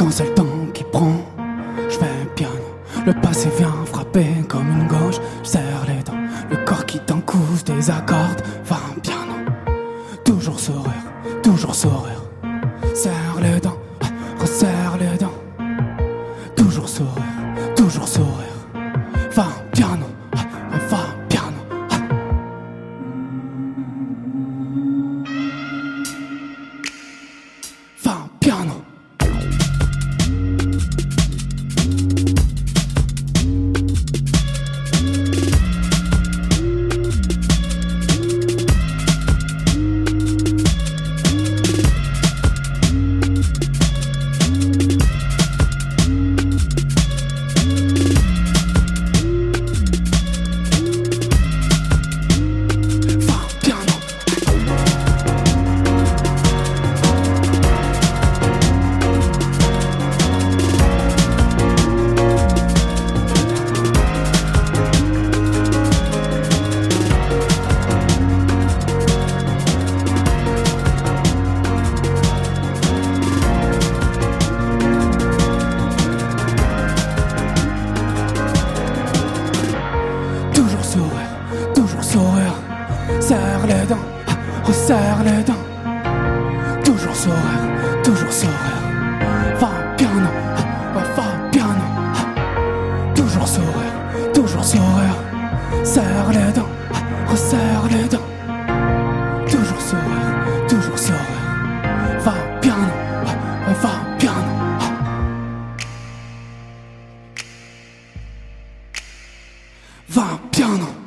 Quand c'est le temps qui prend, je fais un piano. Le passé vient frapper comme une gauche. Serre les dents, le corps qui t'en couvre des accords. Va un piano. Toujours sourire, toujours sourire. Serre les dents, resserre les dents. Toujours sourire, toujours sourire. Va un resserre les dents. Toujours sourire, toujours sourire. Va ouais, va piano. Toujours sourire, toujours sourire. Serre les dents, resserre les dents. Toujours sourire, toujours sourire. Va piano, ouais, va piano. Va piano.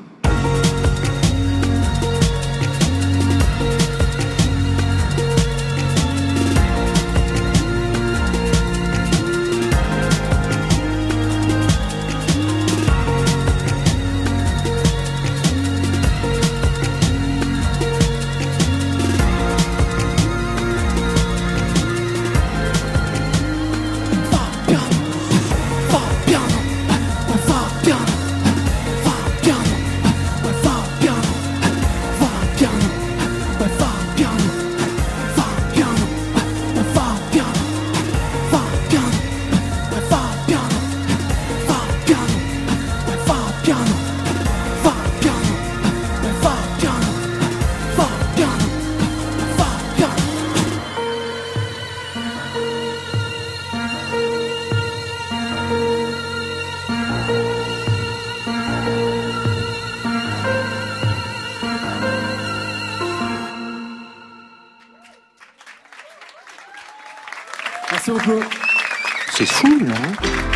C'est fou, hein